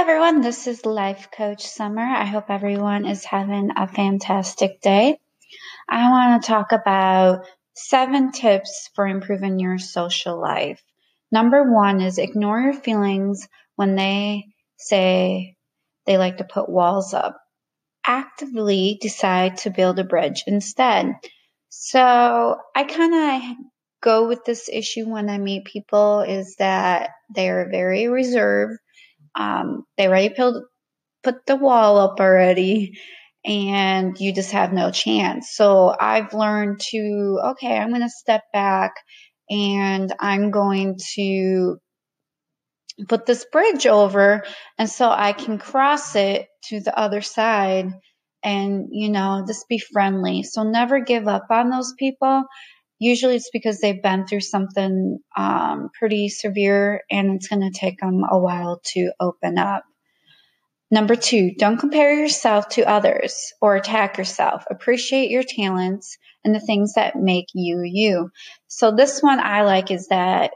everyone, this is Life Coach Summer. I hope everyone is having a fantastic day. I want to talk about seven tips for improving your social life. Number one is ignore your feelings when they say they like to put walls up. Actively decide to build a bridge instead. So I kind of go with this issue when I meet people is that they are very reserved um, they already put, put the wall up already and you just have no chance. So I've learned to, okay, I'm going to step back and I'm going to put this bridge over and so I can cross it to the other side and, you know, just be friendly. So never give up on those people usually it's because they've been through something um, pretty severe and it's going to take them a while to open up. Number two, don't compare yourself to others or attack yourself. Appreciate your talents and the things that make you you. So, this one I like is that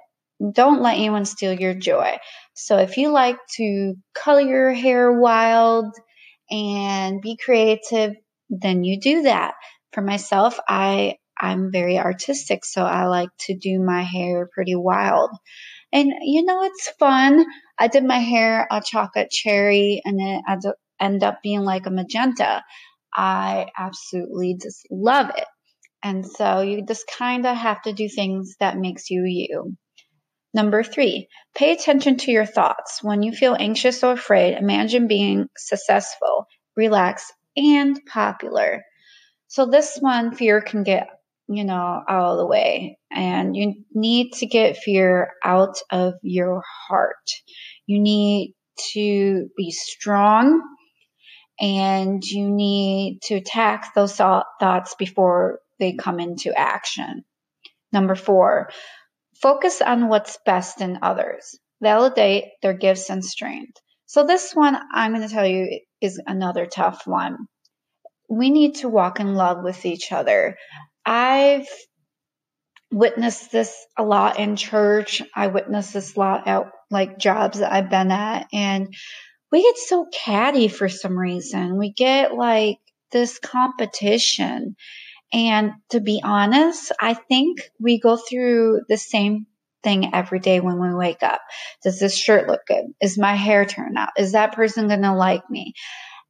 don't let anyone steal your joy. So, if you like to color your hair wild and be creative, then you do that. For myself, I I'm very artistic, so I like to do my hair pretty wild. And you know, it's fun. I did my hair a chocolate cherry and it ended up being like a magenta. I absolutely just love it. And so you just kind of have to do things that makes you you. Number three, pay attention to your thoughts. When you feel anxious or afraid, imagine being successful, relaxed, and popular. So this one, fear can get you know, out of the way. And you need to get fear out of your heart. You need to be strong and you need to attack those thoughts before they come into action. Number four, focus on what's best in others. Validate their gifts and strength. So this one I'm going to tell you is another tough one. We need to walk in love with each other. I've witnessed this a lot in church. I witnessed this a lot at like jobs that I've been at. And we get so catty for some reason. We get like this competition. And to be honest, I think we go through the same thing every day when we wake up. Does this shirt look good? Is my hair turned out? Is that person going to like me?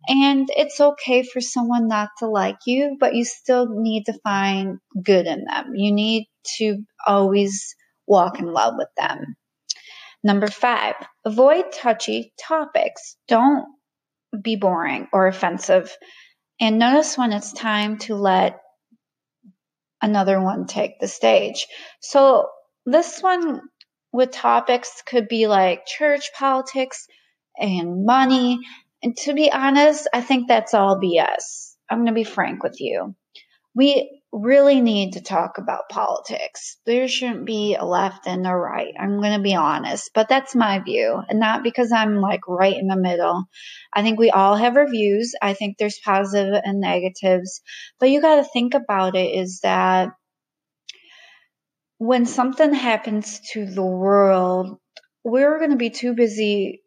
And it's okay for someone not to like you, but you still need to find good in them. You need to always walk in love with them. Number five, avoid touchy topics. Don't be boring or offensive. And notice when it's time to let another one take the stage. So, this one with topics could be like church politics and money and to be honest, I think that's all BS. I'm going to be frank with you. We really need to talk about politics. There shouldn't be a left and a right. I'm going to be honest, but that's my view. And not because I'm like right in the middle. I think we all have our views. I think there's positive and negatives, but you got to think about it is that when something happens to the world, we're going to be too busy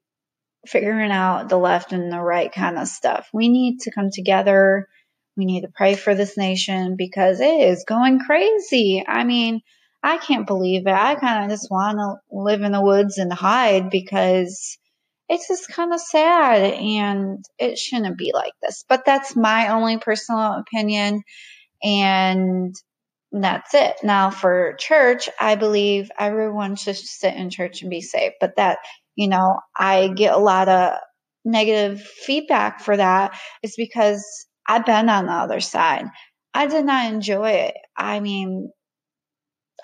figuring out the left and the right kind of stuff. We need to come together. We need to pray for this nation because it is going crazy. I mean, I can't believe it. I kind of just want to live in the woods and hide because it's just kind of sad and it shouldn't be like this. But that's my only personal opinion. And that's it. Now for church, I believe everyone should sit in church and be safe, but that you know, I get a lot of negative feedback for that is because I've been on the other side. I did not enjoy it. I mean,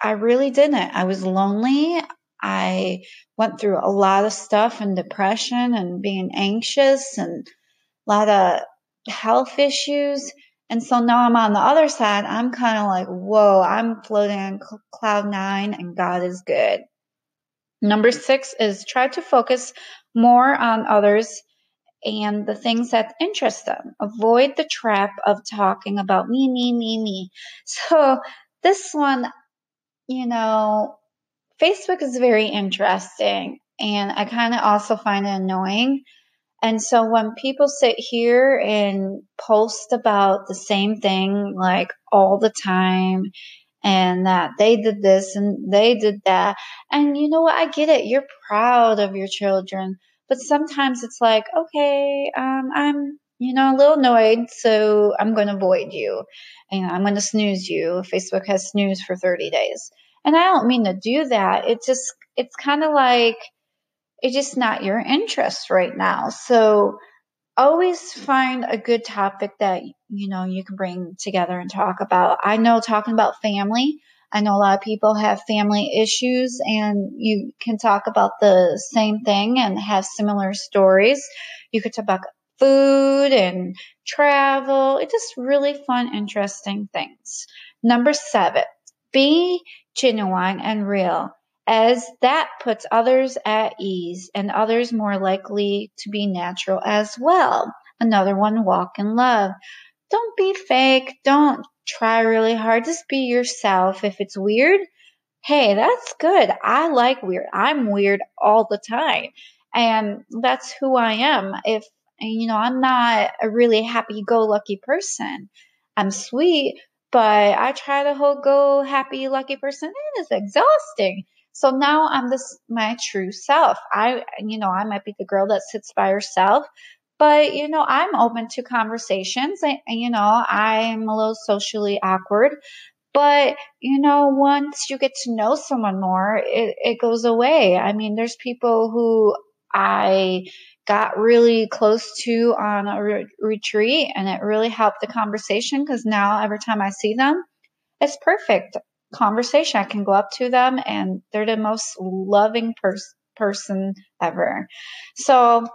I really didn't. I was lonely. I went through a lot of stuff and depression and being anxious and a lot of health issues. And so now I'm on the other side. I'm kind of like, whoa, I'm floating on cloud nine and God is good. Number six is try to focus more on others and the things that interest them. Avoid the trap of talking about me, me, me, me. So this one, you know, Facebook is very interesting and I kind of also find it annoying And so when people sit here and post about the same thing like all the time and that they did this and they did that, and you know what? I get it. You're proud of your children, but sometimes it's like, okay, um, I'm, you know, a little annoyed, so I'm going to avoid you and I'm going to snooze you. Facebook has snooze for 30 days. And I don't mean to do that. It just, it's kind of like, it's just not your interest right now. So always find a good topic that you know you can bring together and talk about. I know talking about family, I know a lot of people have family issues and you can talk about the same thing and have similar stories. You could talk about food and travel. It's just really fun, interesting things. Number seven, be genuine and real as that puts others at ease and others more likely to be natural as well. Another one, walk in love. Don't be fake. Don't try really hard. Just be yourself. If it's weird, hey, that's good. I like weird. I'm weird all the time. And that's who I am. If, you know, I'm not a really happy go lucky person. I'm sweet, but I try the whole go happy lucky person and it's exhausting. So now I'm this my true self. I you know, I might be the girl that sits by herself, but you know, I'm open to conversations. I, you know, I'm a little socially awkward, but you know, once you get to know someone more, it, it goes away. I mean, there's people who I got really close to on a re- retreat and it really helped the conversation because now every time I see them, it's perfect conversation. I can go up to them and they're the most loving pers- person ever. So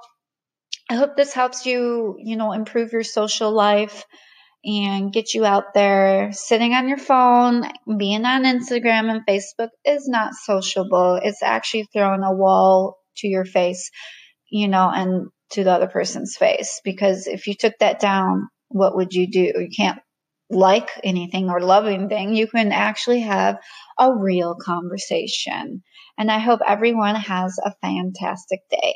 I hope this helps you, you know, improve your social life and get you out there. Sitting on your phone, being on Instagram and Facebook is not sociable. It's actually throwing a wall to your face, you know, and to the other person's face. Because if you took that down, what would you do? You can't like anything or love anything, you can actually have a real conversation. And I hope everyone has a fantastic day.